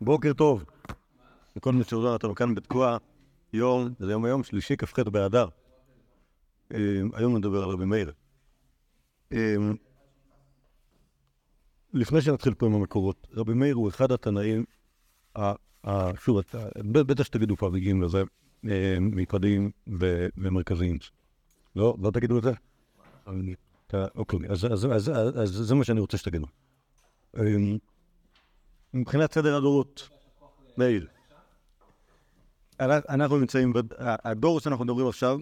בוקר טוב. לכל מי שעוזר אותנו כאן בתקוע, יום, זה יום היום שלישי, כ"ח באדר. אה, היום נדבר על רבי מאיר. אה, לפני שנתחיל פה עם המקורות, רבי מאיר הוא אחד התנאים, שוב, בטח שתגידו כבר מגיעים לזה, אה, מיוחדים ומרכזיים. לא? לא תגידו את זה? אוקיי, אז זה מה שאני רוצה שתגידו. מבחינת סדר הדורות, מאיר. אנחנו נמצאים, הדור שאנחנו מדברים עכשיו,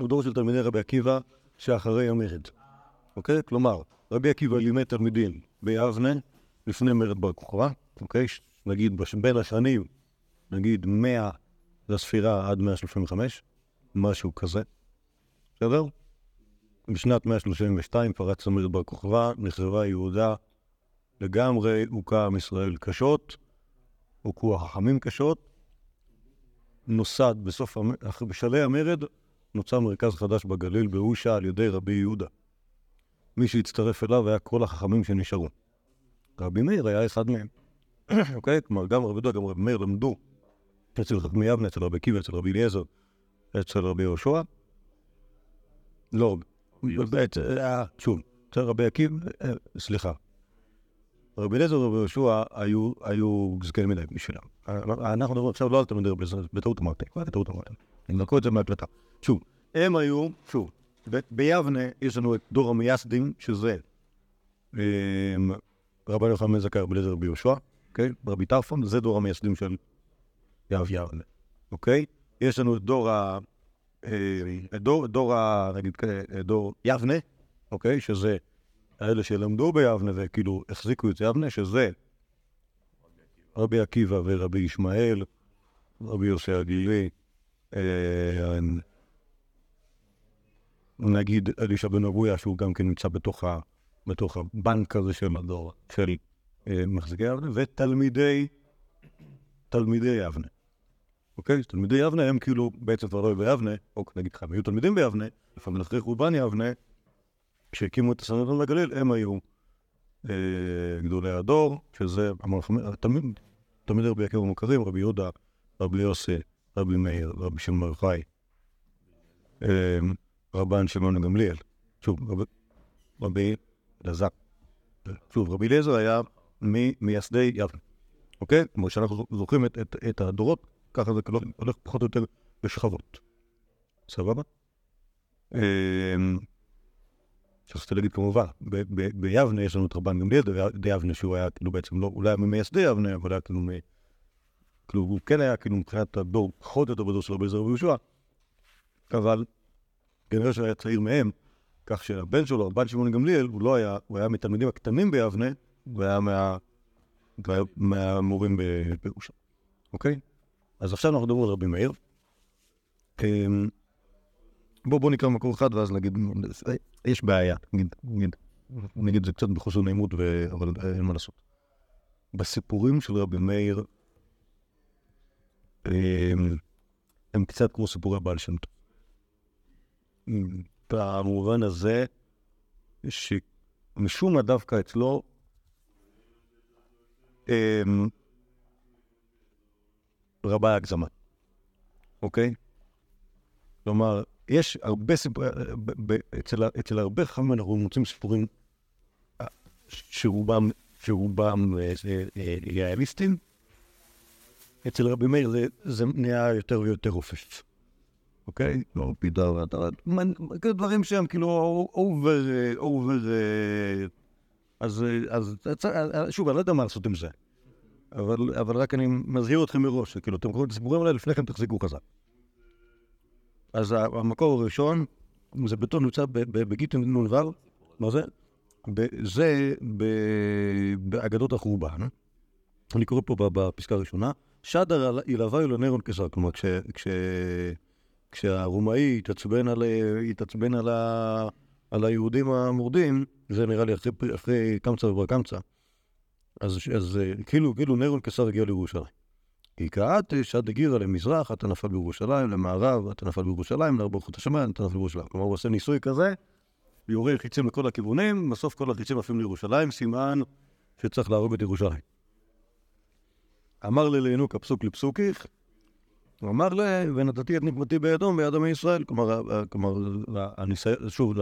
הוא דור של תלמידי רבי עקיבא שאחרי המרד. אוקיי? כלומר, רבי עקיבא לימד תלמידים ביבנה לפני מרד בר כוכבא, אוקיי? נגיד בין השנים, נגיד 100 לספירה עד 135, משהו כזה, בסדר? בשנת 132 פרץ המרד בר כוכבא, נחרבה יהודה, לגמרי הוכה עם ישראל קשות, הוכו החכמים קשות, נוסד בסוף, בשלהי המרד, נוצר מרכז חדש בגליל באושה על ידי רבי יהודה. מי שהצטרף אליו היה כל החכמים שנשארו. רבי מאיר היה אחד מהם. אוקיי? כלומר, גם רבי יהודה, גם רבי מאיר למדו אצל חכמי יבנה, אצל רבי עקיבא, אצל רבי אליעזר, אצל רבי יהושע. לא, אה, שוב, אצל רבי עקיבא, אה, סליחה, רבי אליעזר ורבי יהושע היו זקנים מדי בשבילם. אנחנו מדברים עכשיו לא על תלמידי רבי אליעזר, בטעות אמרתי, כבר בטעות אמרתי. הם לקחו את זה מהקלטה. שוב, הם היו, שוב, ביבנה יש לנו את דור המייסדים, שזה אמ, רבי יוחנן זכאי, רבי אליעזר רבי יהושע, אוקיי? רבי טרפון, זה דור המייסדים של יהב יבנה, אוקיי? יש לנו את דור ה... אה, דור ה... נגיד, דור יבנה, אוקיי? שזה האלה שלמדו ביבנה וכאילו החזיקו את יבנה, שזה רבי עקיבא ורבי ישמעאל, רבי יוסי הגילי, אה, נגיד אלישע בן אבויה, שהוא גם כן נמצא בתוך, ה, בתוך הבנק הזה של הדור, של אה, מחזיקי יבנה, ותלמידי, תלמידי יבנה. אוקיי? תלמידי יבנה הם כאילו בעצם כבר לא היו ביבנה, או נגיד לך, הם היו תלמידים ביבנה, לפעמים אחרי חורבן יבנה, כשהקימו את הסנדרון בגליל, הם היו אה, גדולי הדור, שזה תלמיד, תלמידי רבי עקיבא מוכרים, רבי יהודה, רבי יוסי, רבי מאיר, רבי שמעון חי, אה, רבן שמעון גמליאל, שוב, רב, רבי אלעזר. שוב, רבי אליעזר היה ממייסדי יבנה, אוקיי? כמו שאנחנו זוכרים את, את, את הדורות, ככה זה הולך פחות או יותר בשכבות. סבבה? שרציתי להגיד כמובן, ביבנה יש לנו את רבן גמליאל דיבנה, שהוא היה כאילו בעצם לא, אולי ממייסדי יבנה, אבל היה כאילו, כאילו הוא כן היה כאילו מבחינת הדור, פחות יותר בדור של רבי זר ויהושע, אבל כנראה שהוא היה צעיר מהם, כך שהבן שלו, רבן שמעון גמליאל, הוא לא היה, הוא היה מתלמידים הקטנים ביבנה, הוא היה מה, מהמורים בירושלים, אוקיי? אז עכשיו אנחנו מדברים על רבי מאיר. אמ, בואו בוא נקרא מקור אחד ואז נגיד, יש בעיה, נגיד, נגיד, נגיד זה קצת בחוסר נעימות, ו... אבל אין מה לעשות. בסיפורים של רבי מאיר, הם, הם קצת כמו סיפורי בעל שם טוב. במובן הזה, שמשום מה דווקא אצלו, רבה הגזמה, אוקיי? כלומר, יש הרבה סיפורים, אצל, אצל הרבה חכמים אנחנו מוצאים סיפורים אה, שרובם, שרובם אה, אה, ריאליסטים. אצל רבי מאיר זה, זה נהיה יותר ויותר רופף. אוקיי? לא פידה ועטרת, דברים שהם כאילו אובר, אובר, אז, אז שוב, אני לא יודע מה לעשות עם זה. אבל, אבל רק אני מזהיר אתכם מראש, כאילו, אתם קוראים את הסיפורים האלה, לפני כן תחזיקו חזק. אז המקור הראשון, זה בטון נמצא בגיטין נ"ו, מה זה? זה באגדות החורבן, אני קורא פה בפסקה הראשונה, שדר ילוויו לנרון קיסר, כלומר כשהרומאי התעצבן על, היהודים המורדים, זה נראה לי אחרי, קמצא ובר קמצא, אז, אז כאילו, כאילו נרון קיסר הגיע לירושלים. כי כעת שד הגירה למזרח, אתה נפל בירושלים, למערב, אתה נפל בירושלים, לארבע חוט השמיים, אתה נפל בירושלים. כלומר, הוא עושה ניסוי כזה, יורה חיצים לכל הכיוונים, בסוף כל החיצים עפים לירושלים, סימן שצריך להרוג את ירושלים. אמר לי לינוקה פסוק לפסוקיך, הוא אמר לה, ונתתי את נקמתי בידום ביד עמי ישראל. כלומר, כלומר הניסיון, שוב,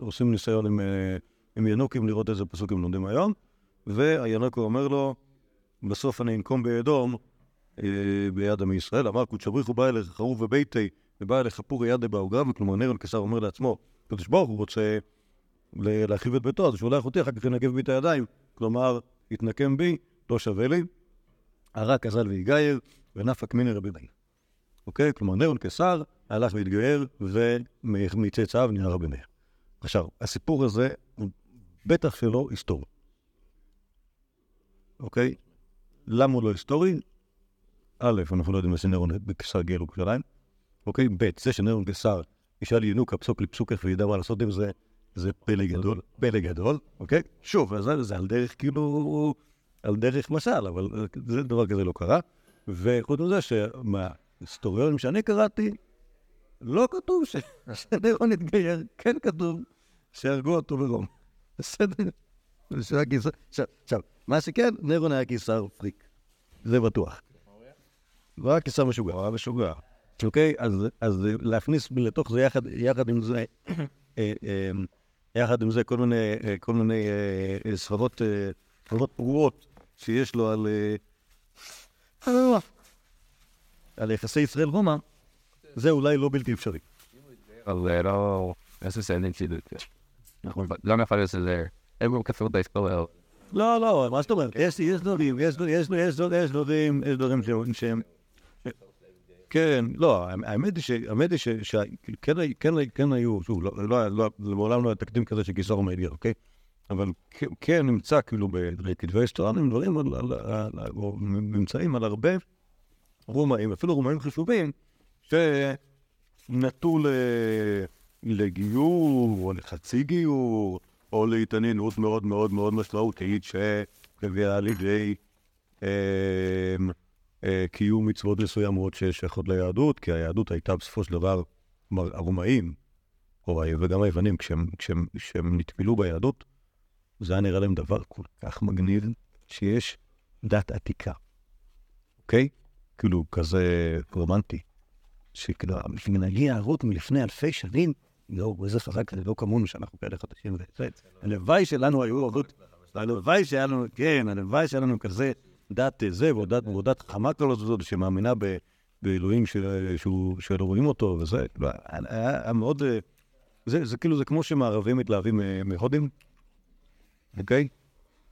עושים ניסיון עם, עם ינוקים לראות איזה פסוקים לומדים היום, והינוקו אומר לו, בסוף אני אנקום בידום ביד עמי ישראל. אמר קודש הבריחו בא אליך חרוב וביתי, ובא אליך פורי ידי באוגרם, כלומר נרון קיסר אומר לעצמו, קדוש ברוך הוא רוצה להרחיב את ביתו, אז שולח אותי, אחר כך ינגב בי את הידיים. כלומר, יתנקם בי, לא שווה לי. הרע כזל ויגייר, ונפק מיני רבי מאיר. אוקיי? כלומר, נרון קיסר הלך והתגייר, ומצאצאיו נהיה רבי מאיר. עכשיו, הסיפור הזה הוא בטח שלא היסטורי. אוקיי? למה הוא לא היסטורי? א', אנחנו לא יודעים איזה נרון קיסר הגיע לירושלים. אוקיי? ב', זה שנרון קיסר ישאל ינוקה פסוק לפסוק איך וידע מה לעשות עם זה, זה פלא גדול, פלא גדול, אוקיי? שוב, זה, זה על דרך כאילו, על דרך משל, אבל זה דבר כזה לא קרה. וחוץ מזה שמההיסטוריונים שאני קראתי, לא כתוב שנרון התגייר, כן כתוב שהרגו אותו ברום. בסדר? עכשיו, מה שכן, נרון היה קיסר פריק. זה בטוח. הוא היה קיסר משוגע. הוא היה משוגע. אוקיי? אז להכניס לתוך זה יחד עם זה, אה, אה, יחד עם זה כל מיני, כל מיני סחבות, סחבות פרועות שיש לו על, על יחסי ישראל-רומא, זה אולי לא בלתי אפשרי. אבל לא, איזה סנדינג שידות. אנחנו לא נפל את זה, הם כתבו את ההיסטוריה. לא, לא, מה זאת אומרת? יש דברים, יש דברים, יש דברים שהם... כן, לא, האמת היא שכן היו, שוב, לעולם לא היה תקדים כזה שקיסר עומד לי, אוקיי? אבל כן נמצא כאילו בכתבי היסטורנים דברים, או ממצאים על הרבה רומאים, אפילו רומאים חשובים, שנטו לגיור, או לחצי גיור, או להתעניינות מאוד מאוד מאוד משמעותית, שהביאה לידי... קיום מצוות מסוימות ששייכות ליהדות, כי היהדות הייתה בסופו של דבר, הרומאים, וגם היוונים, כשהם, כשהם, כשהם נטבלו ביהדות, זה היה נראה להם דבר כל כך מגניב, שיש דת עתיקה, אוקיי? כאילו, כזה רומנטי. שכאילו, מנהגי הערות מלפני אלפי שנים, לא, איזה חזק זה לא כמונו שאנחנו כאלה חדשים. הלוואי שלנו היו עבודות, הלוואי שהיה לנו, כן, הלוואי שהיה לנו כזה דת זה, ועוד דת חמה כזאת, שמאמינה באלוהים שלא רואים אותו, וזה, לא, היה מאוד... זה, זה כאילו, זה כמו שמערבים מתלהבים מהודים, אוקיי?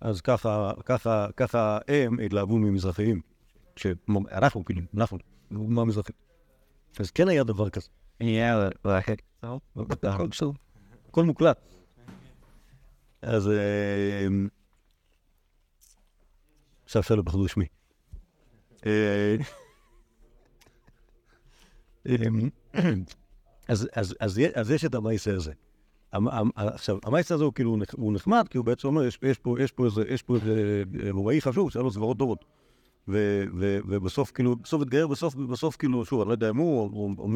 אז ככה, ככה, ככה הם התלהבו ממזרחיים. שאנחנו, כאילו, אנחנו, מהמזרחים. אז כן היה דבר כזה. הכל מוקלט. אז... עכשיו שאלו בחידוש שמי. אה, אז יש את המייסר הזה. עכשיו, המייסר הזה הוא כאילו, נחמד, כי הוא בעצם אומר, יש פה איזה מוראי חשוב, שהיה לו סברות טובות. ובסוף כאילו, בסוף התגייר, בסוף כאילו, שוב, אני לא יודע אם הוא או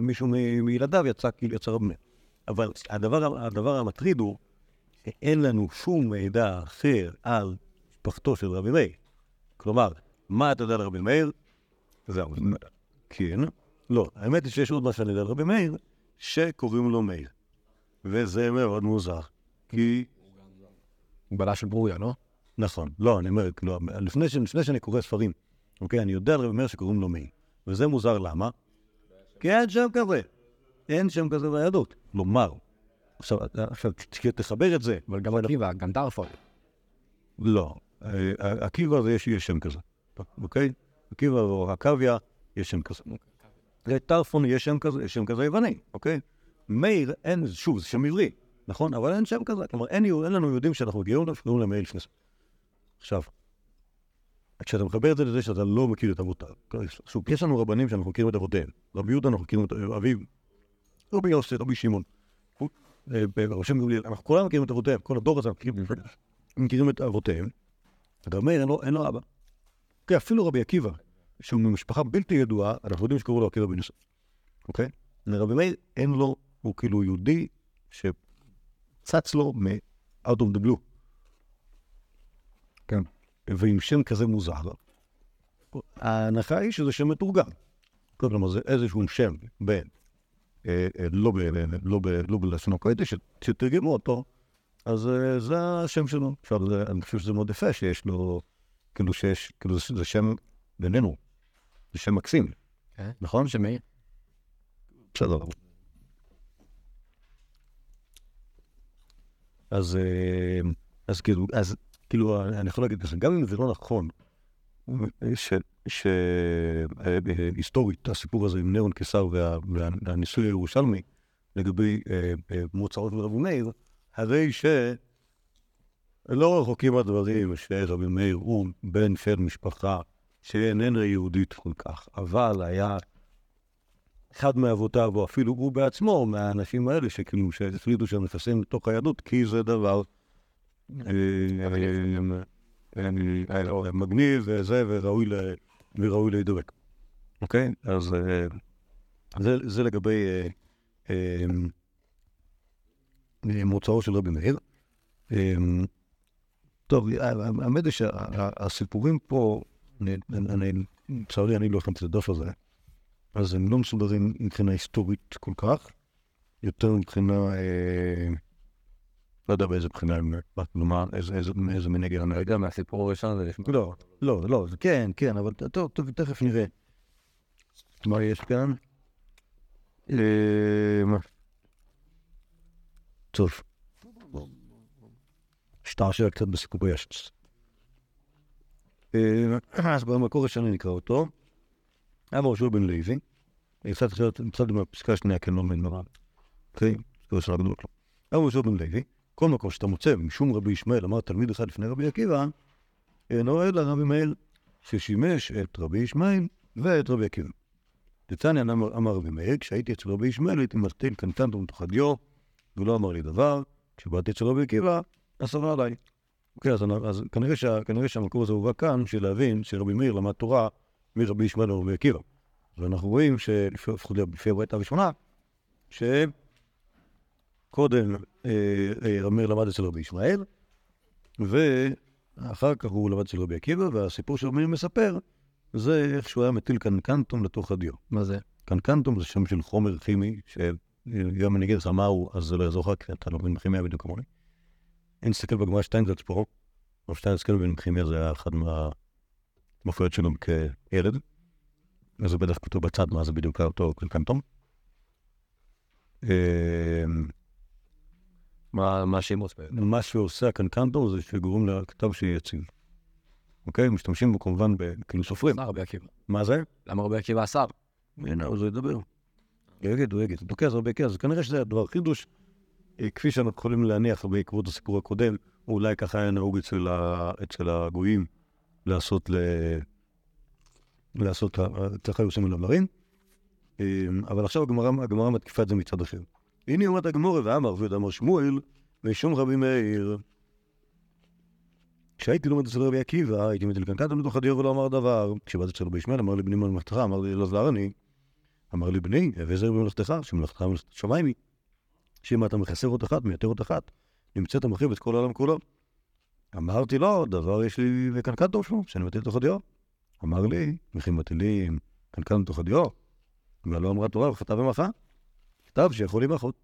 מישהו מילדיו יצא כאילו יצא רב מאיר. אבל הדבר המטריד הוא שאין לנו שום מידע אחר על משפחתו של רבי מאיר. כלומר, מה אתה יודע על רבי מאיר? זהו. כן. לא, האמת היא שיש עוד מה שאני יודע על רבי מאיר, שקוראים לו מאיר. וזה מאוד מוזר, כי... הוא בעלה של ברוריה, לא? נכון. לא, אני אומר, לא, לפני, ש... לפני שאני קורא ספרים, אוקיי, אני יודע על רבי מאיר שקוראים לו מאיר. וזה מוזר, למה? כי אין שם כזה. אין שם כזה ביהדות. כלומר, עכשיו, עכשיו, תחבר את זה. אבל גם עקיבא, גם דארפון. לא. עקיבא זה יש שם כזה, אוקיי? עקיבא או עקביה, יש שם כזה. לטרפון יש שם כזה, יש שם כזה יווני, אוקיי? מאיר, אין, שוב, זה שם עברי, נכון? אבל אין שם כזה. כלומר, אין, אין לנו יהודים שאנחנו להם שקוראים להם מאיר לפני עכשיו, כשאתה מחבר את זה לזה שאתה לא מכיר את אבותיו, שוב, יש לנו רבנים שאנחנו מכירים את אבותיהם. רבי יהודה אנחנו מכירים את אביו, רבי יוסי, רבי שמעון. אה, אנחנו כולנו מכירים את אבותיהם, כל הדור הזה מכירים את אבותיהם. רב מאיר אין לו, אין לו אבא. אוקיי, אפילו רבי עקיבא, שהוא ממשפחה בלתי ידועה, אנחנו יודעים שקראו לו עקיבא בן יוסף. אוקיי? לרבי מאיר אין לו, הוא כאילו יהודי שצץ לו מ-out of the blue. כן. ועם שם כזה מוזר. ההנחה היא שזה שם מתורגם. כלומר, זה איזשהו שם בין, אה, אה, לא לא לא בלשון הקודש, שתרגמו אותו, אז אה, זה השם שלו. עכשיו, אני חושב שזה מאוד יפה שיש לו, כאילו שיש, כאילו זה- שם בינינו, זה שם מקסים, כן. נכון? שמאיר. בסדר. אז, אה, אז כאילו, אז כאילו, אני יכול להגיד ככה, גם אם זה לא נכון, ש- ש- אה, הסיפור הזה עם נירון קיסר וה- וה- והניסוי הירושלמי לגבי מוצאות מרבי מאיר, הרי שלא רחוקים הדברים שרבי מאיר הוא בן של משפחה שאיננה יהודית כל כך, אבל היה אחד מאבותיו, או אפילו הוא בעצמו, מהאנשים האלה שכאילו, שהחליטו שהם נכנסים לתוך היהדות, כי זה דבר אה, אה, אה, מגניב וזה, וראוי להידבק. אוקיי? אז זה- לגבי מוצאו של רבי מאיר. אה, טוב, האמת היא שהסיפורים פה, לצערי אני לא הכנתי את הדף הזה, אז הם לא מסודרים מבחינה היסטורית כל כך, יותר מבחינה, אה, לא יודע באיזה בחינה הם, כלומר, איזה, אני לא יודע, מהסיפור הראשון הזה נשמע. לא, לא, לא, כן, כן, אבל טוב, טוב, תכף נראה. מה יש כאן? אה, טוב. שטעשע קצת בסיפורי הש"ס. אה, אז במקור השני נקרא אותו. היה מרשו בן לוי. קצת קצת הפסקה השנייה, כן, לא מבין נורא. אוקיי? זה ראשונה גדולה. היה מרשו בן לוי. כל מקום שאתה מוצא, משום רבי ישמעאל, אמר תלמיד אחד לפני רבי עקיבא, אינו אלא רבי מאיר, ששימש את רבי ישמעאל ואת רבי עקיבא. דתניא אמר, רבי מאיר, כשהייתי אצל רבי ישמעאל הייתי מטעין קנקנטו מתוך הדיו, ולא אמר לי דבר, כשבאתי אצל רבי עקיבא, אסרה עליי. אוקיי, אז, אז כנראה, שה, כנראה שהמקור הזה הובא כאן, בשביל להבין שרבי מאיר למד תורה מרבי ישמעאל לרבי עקיבא. ואנחנו רואים שלפחות לפי הברית הראשונה, שקודם אה, אה, רבי מאיר למד אצל רבי ישמעאל, ואחר כך הוא למד אצל רבי עקיבא, והסיפור שרבי מאיר מספר, זה איך שהוא היה מטיל קנקנטום לתוך הדיו. מה זה? קנקנטום זה שם של חומר כימי, שגם אני אגיד לך מה הוא, אז זה לא יעזור לך, כי אתה לא מבין בכימיה בדיוק כמוני. אין להסתכל בגמרא שטיינזלץ פה, או שטיינזלץ מבין בכימיה, זה היה אחד מהמופיעות שלו כילד. אז זה בטח כתוב בצד מה זה בדיוק אותו קנקנטום. אה, מה השימוש בעצם? מה שעושה הקנקנטום זה שגורם לכתב שיהיה יציב. אוקיי? משתמשים בו כמובן, כאילו סופרים. עשה רבי עקיבא. מה זה? למה רבי עקיבא אסר? הנה, הוא ידבר. הוא יגיד. אוקיי, אז הרבה כסף. כנראה שזה הדבר חידוש. אה, כפי שאנחנו יכולים להניח בעקבות הסיפור הקודם, אולי ככה היה נהוג אצל, ה... אצל הגויים לעשות ל... לעשות, ככה היו עושים ללמרים. אה, אבל עכשיו הגמרא, מתקיפה את זה מצד אחר. הנה אומרת הגמורה ואמר ויודע שמואל, משום רבי מאיר. כשהייתי לומד אצל רבי עקיבא, הייתי מטיל קנקנטום לתוך הדיור ולא אמר דבר. כשבאתי אצל רבי ישמעאל, אמר לי בני מלאכתך, אמר לי אלעזר אני. אמר לי בני, הווה זר במלאכתך, שמלאכתך מלאכת שמיים היא. שאם אתה מחסר אות אחת, מייתר אות אחת, נמצאת מחריב את כל העולם כולו. אמרתי לו, דבר יש לי וקנקנטום שמו, שאני מטיל לתוך הדיו. אמר לי, וכי מטילים קנקן לתוך הדיו, ולא אמרה תורה וחטא ומחה, כתב שיכול להימחות.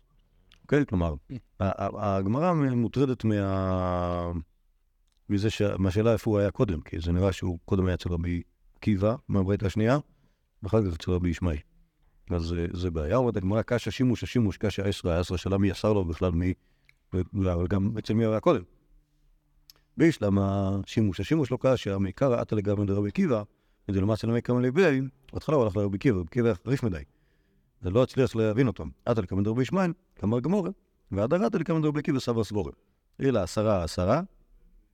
אוקיי? כלומר, הגמרא מוטרדת מה... מזה ש... מהשאלה איפה הוא היה קודם, כי זה נראה שהוא קודם היה אצל רבי עקיבא, מהברית השנייה, ואחר כך אצל רבי ישמעאל. אז זה- זה בעיה, אומרת הגמרא, קשה שימוש השימוש, קשה עשרה, עשרה שאלה מי אסר לו בכלל, מי... אבל גם אצל מי היה קודם. בישלם השימוש, השימוש לא קשה, מעיקר עטה לגמרי דרבי עקיבא, למעשה לא מקם לבי, בהתחלה הוא הלך לרבי עקיבא, רבי עקיבא חריף מדי. זה לא הצליח להבין אותם. עטה לקם דרבי ישמעאל, כמר גמורה, עטה לקם דרבי עקיבא סבר סבורה. אלא עשרה עשרה,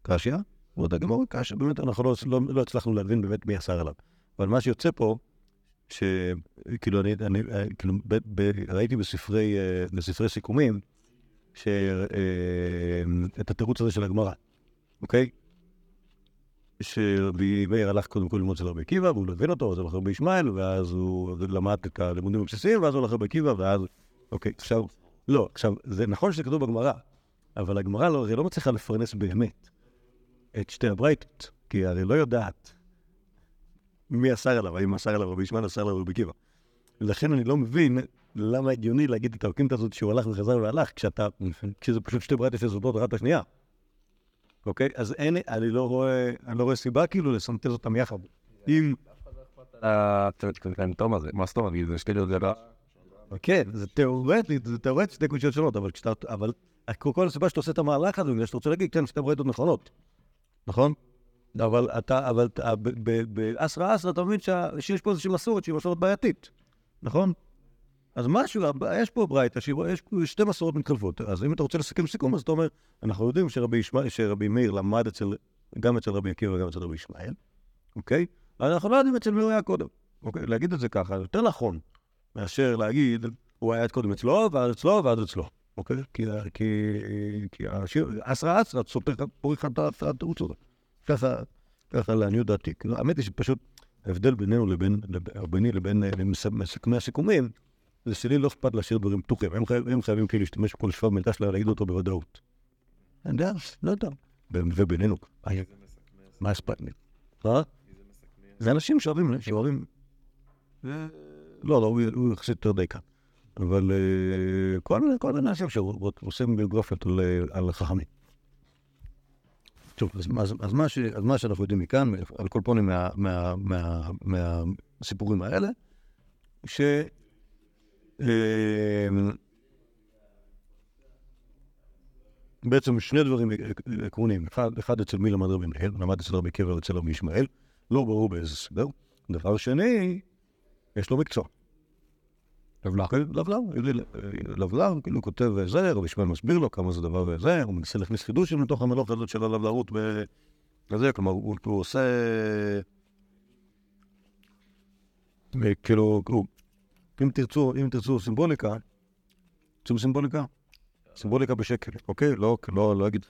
קשיא, ועוד הגמורה קשיא, באמת אנחנו לא, לא, לא הצלחנו להבין באמת מי אסר עליו. אבל מה שיוצא פה, שכאילו אני, אני אה, כאילו, ב, ב, ראיתי בספרי, אה, בספרי סיכומים, ש, אה, את התירוץ הזה של הגמרא, אוקיי? שרבי מאיר הלך קודם כל ללמוד אצל רבי עקיבא, והוא לא הבין אותו, אז הלך לרבי ישמעאל, ואז הוא למד את הלימודים הבסיסיים, ואז הוא הלך לרבי עקיבא, ואז... אוקיי, עכשיו... לא, עכשיו, זה נכון שזה כתוב בגמרא, אבל הגמרא לא, לא מצליחה לפרנס באמת את שתי הברייתות, כי היא הרי לא יודעת מי אסר עליו, האם אסר עליו רבי ישמעאל, אסר עליו רבי עקיבא. לכן אני לא מבין למה הגיוני להגיד את האוקימתא הזאת שהוא הלך וחזר והלך, כשאתה, כשזה פשוט שתי ברייתא שסותרות אחת את השנייה. אוקיי? אז אין, אני לא רואה, אני לא רואה סיבה כאילו לסנטז אותם יחד. אם, אה, טוב, מה זאת אומרת? זה שתי להיות גדול. כן, זה תיאורטית, זה תיאורטית שתי קושיות שונות, אבל כשאתה, אבל כל הסיבה שאתה עושה את המהלך הזה, בגלל שאתה רוצה להגיד, כן, שתי ברייתות נכונות, נכון? אבל אתה, אבל באסרא אסרא אתה מבין שיש פה איזושהי מסורת שהיא מסורת בעייתית, נכון? אז משהו, יש פה ברייתא, יש פה שתי מסורות מתחלפות. אז אם אתה רוצה לסכם סיכום, אז אתה אומר, אנחנו יודעים שרבי, ישמע, שרבי מאיר למד אצל, גם אצל רבי עקיבא וגם אצל רבי ישמעאל, אוקיי? אבל אנחנו לא יודעים אצל מי הוא היה קודם. אוקיי? להגיד את זה ככה, יותר נכון מאשר להגיד, הוא היה קודם אצלו, ואז אצלו, ואז אצלו. אוקיי? כי, כי, כי השיר, אסרא אסרא סותר פוריך את התירוץ הזה. ככה, ככה לעניות דעתי. כאילו, האמת היא שפשוט ההבדל בינינו לבין, ביני לבין אה, מס- מסכמי הסיכומים, זה שלי לא אכפת להשאיר דברים פתוחים. הם, חייב, הם חייבים כאילו להשתמש בכל שבב מידע שלה להגיד אותו בוודאות. אני יודע, לא יודע. ובינינו, אה, מה אכפת לי? מה? זה אנשים שאוהבים, שאוהבים... אה, לא, לא, הוא יחסית יותר דייקן. אבל אה, כל מיני- אנשים שעושים ביוגרפיות אה, על חכמים. טוב, אז, אז, אז, מה ש, אז מה שאנחנו יודעים מכאן, על כל פונים מה, מה, מה, מהסיפורים האלה, ש... אה, בעצם שני דברים עקרוניים. אחד, אחד אצל מי למד רבי מנהל, למד אצל רבי עקיבא ואצל רבי ישמעאל, לא ברור באיזה סדר. דבר שני, יש לו מקצוע. לבלר. לבלר, לבלר, כאילו כותב זה, רבי ישמעאל מסביר לו כמה זה דבר וזה, הוא מנסה להכניס חידושים לתוך המלוך הזאת של הלבלרות וזה, כלומר, הוא עושה... כאילו, אם תרצו, אם תרצו סימבוליקה, רוצים סימבוליקה? סימבוליקה בשקל, אוקיי? לא, לא, לא אגיד.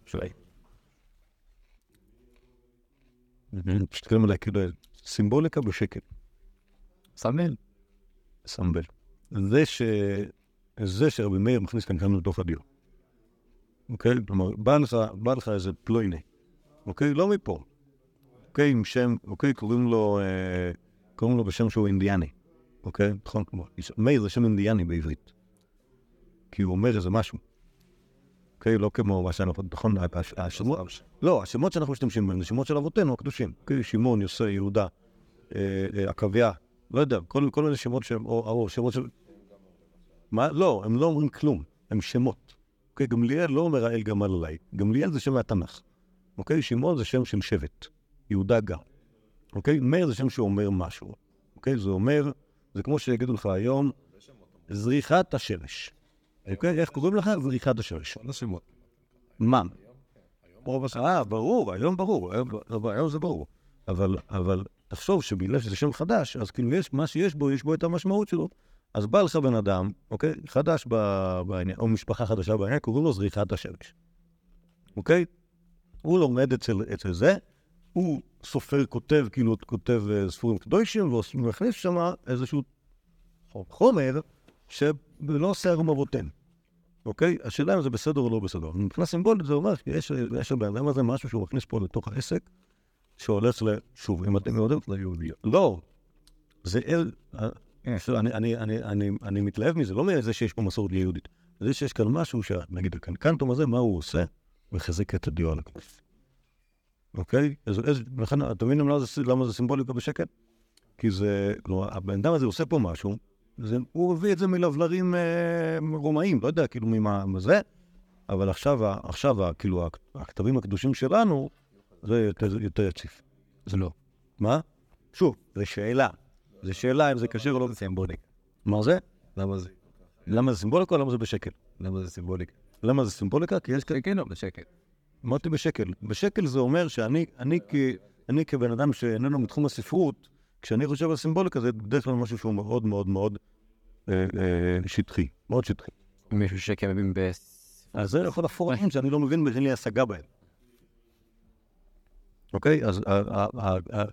מסתכלים עליי כאילו, סימבוליקה בשקל. סמל. סמבל. זה ש... זה שרבי מאיר מכניס כאן כאן לתוך הדיו. אוקיי? כלומר, בא לך, בא לך איזה פלויני, אוקיי? לא מפה. אוקיי? עם שם, אוקיי? קוראים לו, אה, קוראים לו בשם שהוא אינדיאני. אוקיי? נכון? מאיר זה שם אינדיאני בעברית. כי הוא אומר איזה משהו. אוקיי? לא כמו מה שאנחנו, נכון? הש- השמות, לא, השמות שאנחנו משתמשים בהם זה שמות של אבותינו הקדושים. אוקיי? שמעון, יוסי, יהודה, אה, אה, עקביה, לא יודע, כל, כל מיני שמות שהם, או, או שמות של... מה? לא, הם לא אומרים כלום, הם שמות. אוקיי, גמליאל לא אומר האל גמל עליי, גמליאל זה שם מהתנ"ך. אוקיי, שמעון זה שם של שבט, יהודה גם. אוקיי, מאיר זה שם שאומר משהו. אוקיי, זה אומר, זה כמו שיגידו לך היום, זריחת השמש. אוקיי, איך קוראים לך? זריחת השמש. כל השמות. מה? אה, ברור, היום ברור, היום, היום זה ברור. אבל, אבל תחשוב שבגלל שזה שם חדש, אז כאילו יש, מה שיש בו, יש בו את המשמעות שלו. אז בא לך בן אדם, אוקיי? חדש בעניין, או משפחה חדשה בעניין, קוראים לו זריחת השמש. אוקיי? הוא לומד אצל, אצל זה, הוא סופר, כותב, כאילו, כותב אה, ספורים קדושים, ומכניס שם איזשהו חומר שלא עושה היום אבותינו. אוקיי? השאלה אם זה בסדר או לא בסדר. מבחינה סימבולית זה אומר שיש יש לבן אדם הזה משהו שהוא מכניס פה לתוך העסק, שהולך ל... שוב, אם אתם יודעים, ליהודיות. לא, זה אל... אה, אני, אני, אני, אני, אני מתלהב מזה, לא מזה שיש פה מסורת יהודית. זה שיש כאן משהו, שנגיד הקנקנטום הזה, מה הוא עושה? מחזק את הדיו על הכנף. אוקיי? אז לכן, אתה מבין למה זה, סימבוליקה בשקט? כי זה, כלומר, הבן אדם הזה עושה פה משהו, זה, הוא הביא את זה מלבלרים אה, רומאים, לא יודע כאילו ממה מה זה, אבל עכשיו, עכשיו כאילו, הכ- הכתבים הקדושים שלנו, זה יותר, יותר יציב. זה לא. מה? שוב, זו שאלה. זו שאלה אם זה כשר או לא. סימבוליק. מה זה? למה זה? למה זה סימבוליקה או למה זה בשקל? למה זה סימבוליק? למה זה סימבוליקה? כי יש כאלה... כן, לא, בשקט. אמרתי בשקל. בשקל זה אומר שאני אני, כ, אני כבן אדם שאיננו מתחום הספרות, כשאני חושב על סימבוליקה זה בדרך כלל משהו שהוא מאוד מאוד מאוד אה, אה, שטחי. מאוד שטחי. מישהו שכן מבין ב... אז זה יכול הפורעים שאני לא מבין ואין לי השגה בהם. אוקיי? אז ה- ה- ה- ה-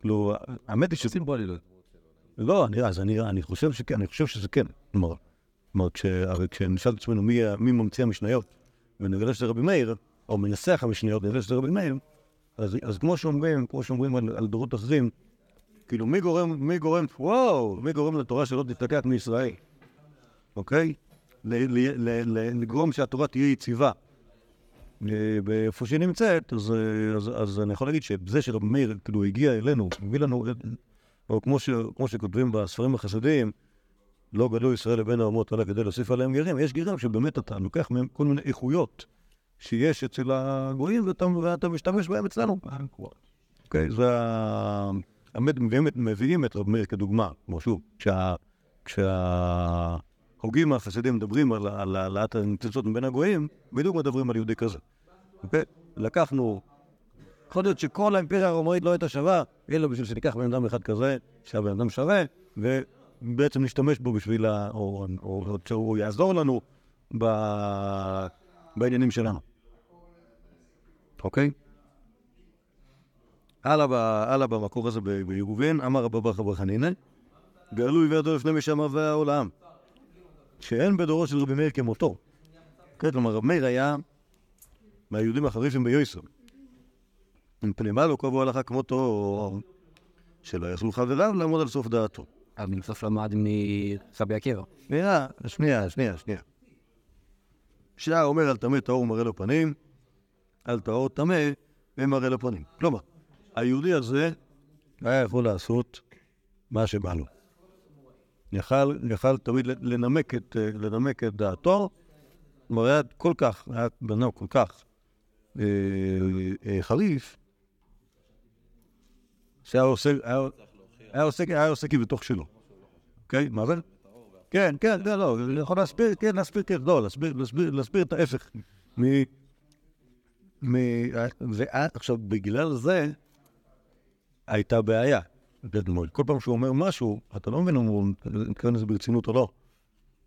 כאילו, האמת היא ש... סימבולי לא. אני, אז אני, אני חושב שכן, אני חושב שזה כן. כלומר, כשנשאל את עצמנו מי, ממציא המשניות, ונגלה שזה רבי מאיר, או מנסח המשניות, נגלה שזה רבי מאיר, אז, כמו שאומרים, כמו שאומרים על, דורות אחרים, כאילו, מי גורם, מי גורם, וואו, מי גורם לתורה שלא תתקעת מישראל, אוקיי? לגרום שהתורה תהיה יציבה. אה, באיפה שהיא נמצאת, אז, אה, אז, אז אני יכול להגיד שזה שרבי מאיר, כאילו, הגיע אלינו, מביא לנו, אה, או כמו, ש, כמו שכותבים בספרים החסידיים, לא גדלו ישראל לבין האומות אלא כדי להוסיף עליהם גרים, יש גרים שבאמת אתה לוקח מהם כל מיני איכויות שיש אצל הגויים ואתה, ואתה משתמש בהם אצלנו. אוקיי, זה ה... האמת, מביאים, את- רב מאיר כדוגמה, כמו שוב, כשה... כשההוגים החסידים מדברים על העלאת הניצוצות מבין הגויים, בדיוק מדברים על יהודי כזה. אוקיי? לקחנו, יכול להיות שכל האימפריה הרומאית לא הייתה שווה, אלא בשביל שניקח בן אדם אחד כזה, שהבן אדם שווה, ובעצם נשתמש בו בשביל ה... או, או, או שהוא יעזור לנו ב... בעניינים שלנו. אוקיי? הלאה, במקור הזה בירובין, אמר רבא בר חבר חנינא, גלוי וידו לפני משמע והעולם, שאין בדורו של רבי מאיר כמותו. כן, כלומר, רבי מאיר היה מהיהודים החריפים ביוסר. מפני מה לא קבעו הלכה כמותו, שלא יכלו חבריו לעמוד על סוף דעתו. אז בסוף למד מרבי עקיבא. שנייה, שנייה, שנייה, שנייה. שעה אומר על טמא טהור מראה לו פנים, על טהור טמא ומראה לו פנים. כלומר, היהודי הזה היה יכול לעשות מה שבא לו. יכל, יכל תמיד לנמק את, אה, לנמק את דעתו, כלומר, היה כל כך, היה בן כל כך אה, אה, חריף, שהיה עושה, היה, עושה, היה עושה כבתוך שלו. אוקיי? מה זה? כן, כן, לא, לא, אני יכול להסביר, כן, להסביר, כן, לא, להסביר, להסביר, להסביר את ההפך. מ... מ... ועכשיו, בגלל זה הייתה בעיה. כלומר, כל פעם שהוא אומר משהו, אתה לא מבין אם הוא מתכוון לזה ברצינות או לא.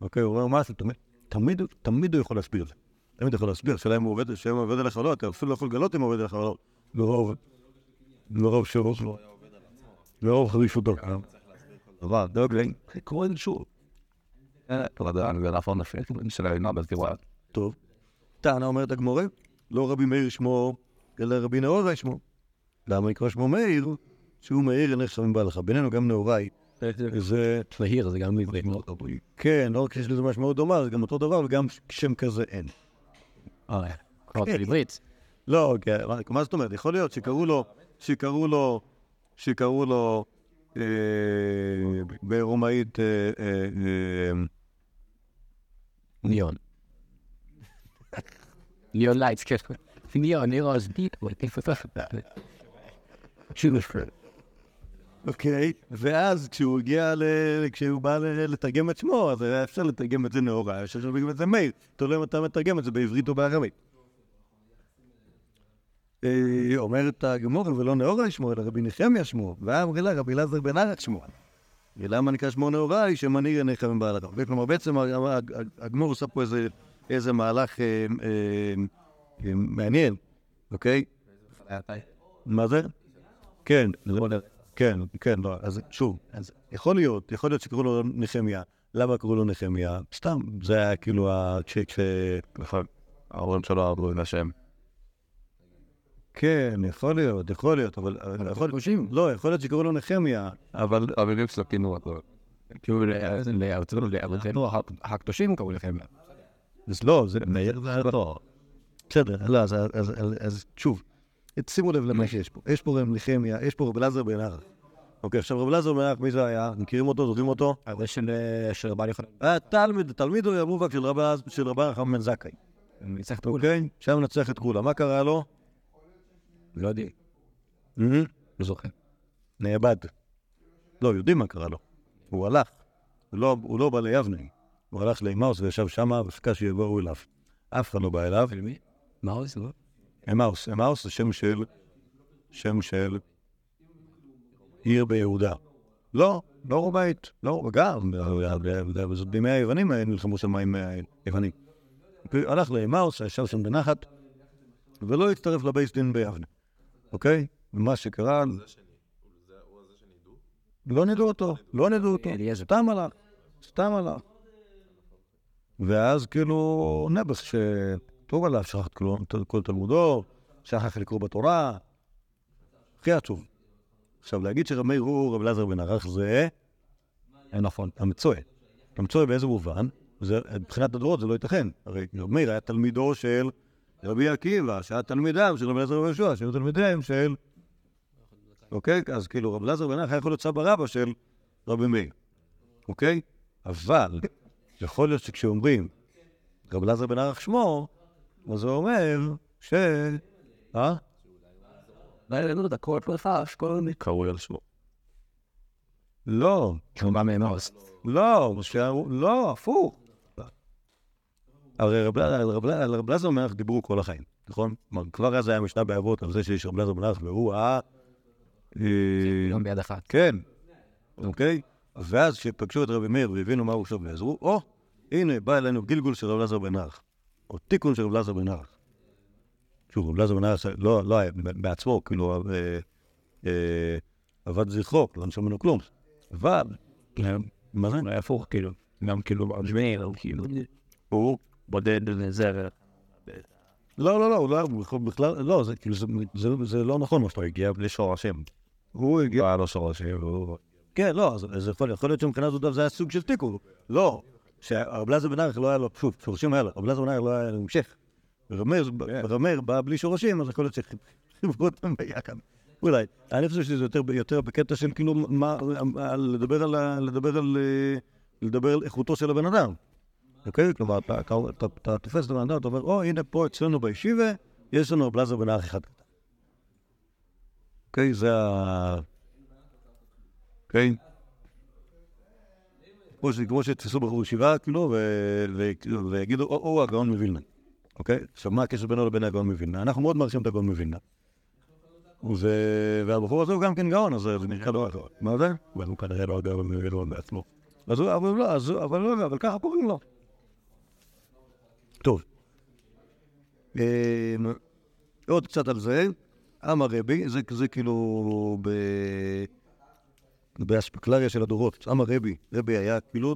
אוקיי, הוא אומר משהו, תמיד, תמיד, הוא יכול להסביר את זה. תמיד יכול להסביר, השאלה אם הוא עובד, שאם הוא עובד עליך או לא, אתה אפילו לא יכול לגלות אם הוא עובד עליך או לא. לרוב, לרוב שירות, לרוב חריפותו. אבל, דואג לי, קורא זה שוב. טוב. טענה אומרת הגמורה, לא רבי מאיר שמו, אלא רבי נאורי שמו. למה נקרא שמו מאיר? שהוא מאיר אין נחשבים בהלכה. בינינו גם נאורי, זה... נהיר, זה גם בעברית. כן, לא רק שיש לזה משמעות דומה, זה גם אותו דבר, וגם שם כזה אין. אה, כמו בעברית. לא, כן, מה- זאת אומרת? יכול להיות שקראו לו, שקראו לו, שקראו לו אה, ברומאית אה, אה, אה, ליאון. ליאון לייטס, כן. ליאון, ליאון, אוקיי, ואז כשהוא הגיע. כשהוא בא. לתרגם את שמו, אז היה אפשר לתרגם את זה נהורא, היה אפשר לתרגם את זה מאיר. תלוי אם אתה מתרגם את זה בעברית או בארמית. אה, אומרת הגמרא, ולא נהוראי שמו, אלא רבי נחמיה שמו, ואמרי לה רבי אלעזר בן ערך שמו. ולמה נקרא שמו נאורי? שמנהיג עיניך מבעל אדם. כלומר, בעצם הגמור עושה פה איזה, מהלך אה, אה, מעניין, אוקיי? מה זה? כן, זה- כן, כן, לא, אז שוב, אז יכול להיות, יכול להיות שקראו לו נחמיה. למה קראו לו נחמיה? סתם, זה היה כאילו הצ'ק ש... נכון. ההורים שלו עברו עם השם. כן, יכול להיות, יכול להיות, אבל... אבל יכול... לא, יכול להיות שקראו לו נחמיה, אבל... המילים שלו כינו אותו. כאילו, לארצנו הקדושים קראו לכם. אז לא, זה לא. בסדר, לא, אז שוב, שימו לב למה שיש פה. יש פה רב נחמיה, יש פה רב אלעזר בן ערך. אוקיי, עכשיו רב אלעזר בן ערך, מי זה היה? מכירים אותו? זוכרים אותו? זה של של רבן יוחנן. היה תלמיד, תלמיד הוא המובהק של רב אלעזר- של רבן חכם בן זכאי. ניצח את כולם. אוקיי? שם מנצח את כולם. מה קרה לו? לא יודעים. מהמם. לא זוכר. נאבד. לא, יודעים מה קרה לו. הוא הלך. הוא לא, הוא לא בא ליבנה. הוא הלך לאימאוס וישב שמה וחיכה שיבואו אליו. אף אחד לא בא אליו. ולמי? מה הוא עושה? אמאוס, אמאוס זה שם של, שם של עיר ביהודה. לא, לא רומאית, לא, וגם, זאת בימי היוונים אה, נלחמו שם עם אה, יוונים. הלך לאמאוס, ישב שם בנחת, ולא הצטרף לבייס דין ביבנה, אוקיי? ומה שקרה... לא נדעו אותו, לא נדעו אותו. סתם הלך, סתם הלך. ואז כאילו נבח שטוב עליו, שכח את כל- תלמודו, שכח לקרוא בתורה, הכי עצוב. עכשיו, להגיד שרב מאיר הוא רב אלעזר בן ערך זה... אין נכון. המצוי. המצוי באיזה מובן? מבחינת הדורות זה לא ייתכן. הרי רב מאיר היה תלמידו של רבי עקיבא, שהיה תלמידיו של רב אלעזר בן יהושע, שהיו תלמידיהם של... אוקיי? אז כאילו רב אלעזר בן ערך היה יכול להיות סבא רבא של רבי מאיר. אוקיי? אבל יכול להיות שכשאומרים רב אלעזר בן ערך שמו, אז זה אומר ש... אה? לא כל מיני קראו על שמו. לא, הוא בא מעמוס. לא, שהוא- לא, הפוך. הרי רב בן ערך דיברו כל החיים, נכון? כלומר, כבר אז היה משנה באבות על זה שיש רב בן ערך והוא ה... אה, גם ביד אחת. כן, אוקיי? ואז כשפגשו את רבי מאיר והבינו מה הוא עכשיו ועזרו, או, הנה, בא אלינו גלגול של רב אלעזר בן ערך, או תיקון של רב אלעזר בן ערך. שוב, רב אלעזר בן ערך לא, לא היה בעצמו, כאילו, אה, אה, עבד זכרו, לא נשאר ממנו כלום. אבל, מה זה? היה הפוך, כאילו. גם כאילו, אג'מיר, כאילו. הוא... בודד וזה. לא, לא, לא, הוא לא, בכלל- לא, זה כאילו, זה- זה- זה לא נכון מה שאתה הגיע בלי שורשים. הוא הגיע... לא שורשים, הוא... כן, לא, אז יכול להיות שמבחינה זאת זה היה סוג של תיקון. לא, שהרב אלעזר בן ערך לא היה לו, שוב, שורשים היה לו, רב אלעזר בן ערך לא היה לו המשך. רב מאיר בא בלי שורשים, אז יכול להיות שחיברו אותם ביחד. אולי. אני חושב שזה יותר- בקטע של כאילו, לדבר על לדבר על... אה, לדבר על איכותו של הבן אדם. אוקיי? כלומר, אתה- תופס את הבן אדם, אתה אומר, או, הנה פה אצלנו בישיבה, יש לנו רב אלעזר בן ערך אחד קטן. אוקיי? זה ה... אוקיי? כמו ש- כמו שיתפסו בחור ישיבה, כאילו, ו- ו- ויגידו, או, או הגאון מווילנה, אוקיי? עכשיו, מה הקשר בינו לבין הגאון מווילנה? אנחנו מאוד מעריכים את הגאון מווילנה. והבחור הזה הוא גם כן גאון, אז זה נראה לא הגאון. מה זה? אבל הוא כנראה לא הגאון מווילנה בעצמו. אז הוא, אבל לא, אבל לא, אבל ככה קוראים לו. טוב. אמ, עוד קצת על זה. אמר רבי, זה כאילו ב... באספקלריה של הדורות. אמר רבי, רבי היה כאילו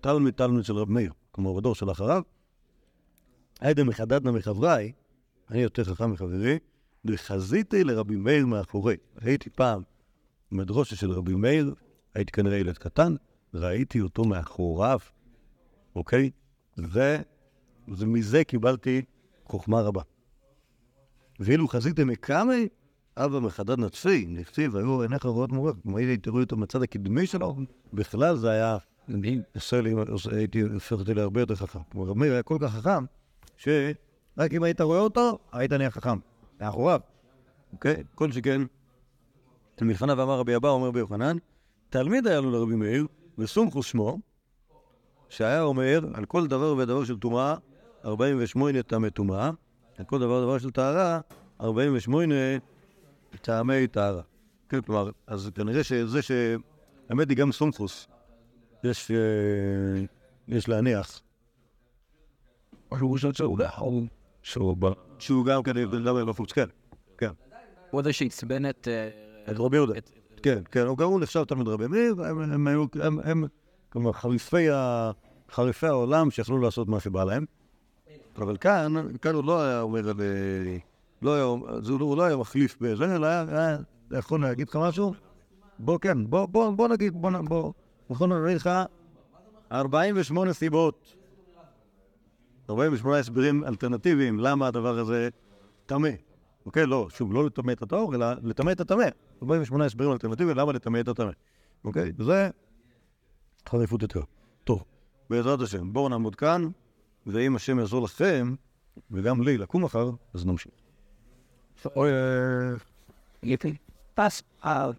תלמיד תלמיד של רב מאיר, כלומר בדור שלאחריו. היידה מחדדנה מחבריי, אני יותר חכם מחברי, וחזיתי לרבי מאיר מאחורי. הייתי פעם מדרושה של רבי מאיר, הייתי כנראה ילד קטן, ראיתי אותו מאחוריו, אוקיי? ו... ומזה קיבלתי חוכמה רבה. ואילו חזיתם מקמי, אבא מחדד נצפי, נכתיב, היו עיניך רואות מורה, אם הייתי תראו אותו מהצד הקדמי שלו, בכלל זה היה, עושה לי, הייתי הופך אותי להרבה יותר חכם. כלומר, רב מאיר היה כל כך חכם, שרק אם היית רואה אותו, היית נהיה חכם. מאחוריו, אוקיי? כל שכן, מלפניו אמר רבי אבא, אומר ביוחנן, תלמיד היה לו לרבי מאיר, וסומכוס שמו, שהיה אומר על כל דבר ודבר של טומאה, 48 טעמי טומאה, על כל דבר ודבר של טהרה, 48 טעמי טהרה. כן, כלומר, אז כנראה שזה ש... האמת היא גם סומכוס, יש, אה, יש להניח, חושב שהוא יכול... שהוא בא... שהוא גם כן בן אדם מפוץ, כן, כן. הוא זה שעצבן את... אה, את רבי יהודה. כן, כן, הוא גם הוא נחשב תלמיד רבי מאיר, הם, הם היו, הם, הם, כלומר, חריפי, ה, חריפי העולם שיכלו לעשות מה שבא להם. אבל כאן, כאן הוא לא היה אומר על... לא היה, זה, הוא לא היה מחליף בזה, אלא היה, יכול להגיד לך משהו? בוא, כן, בוא, בוא, בוא נגיד, בוא, בוא, יכול להגיד לך 48 סיבות, 48 הסברים אלטרנטיביים למה הדבר הזה טמא. אוקיי? לא, שוב, לא לטמא את הטהור, אלא לטמא את הטמא. 48 הסברים אלטרנטיביים למה לטמא את הטמא. אוקיי? זה חריפות יותר. טוב, בעזרת השם, בואו נעמוד כאן, ואם השם יעזור לכם, וגם לי, לקום מחר, אז נמשיך. אוי, אה, יפי. פס. אה,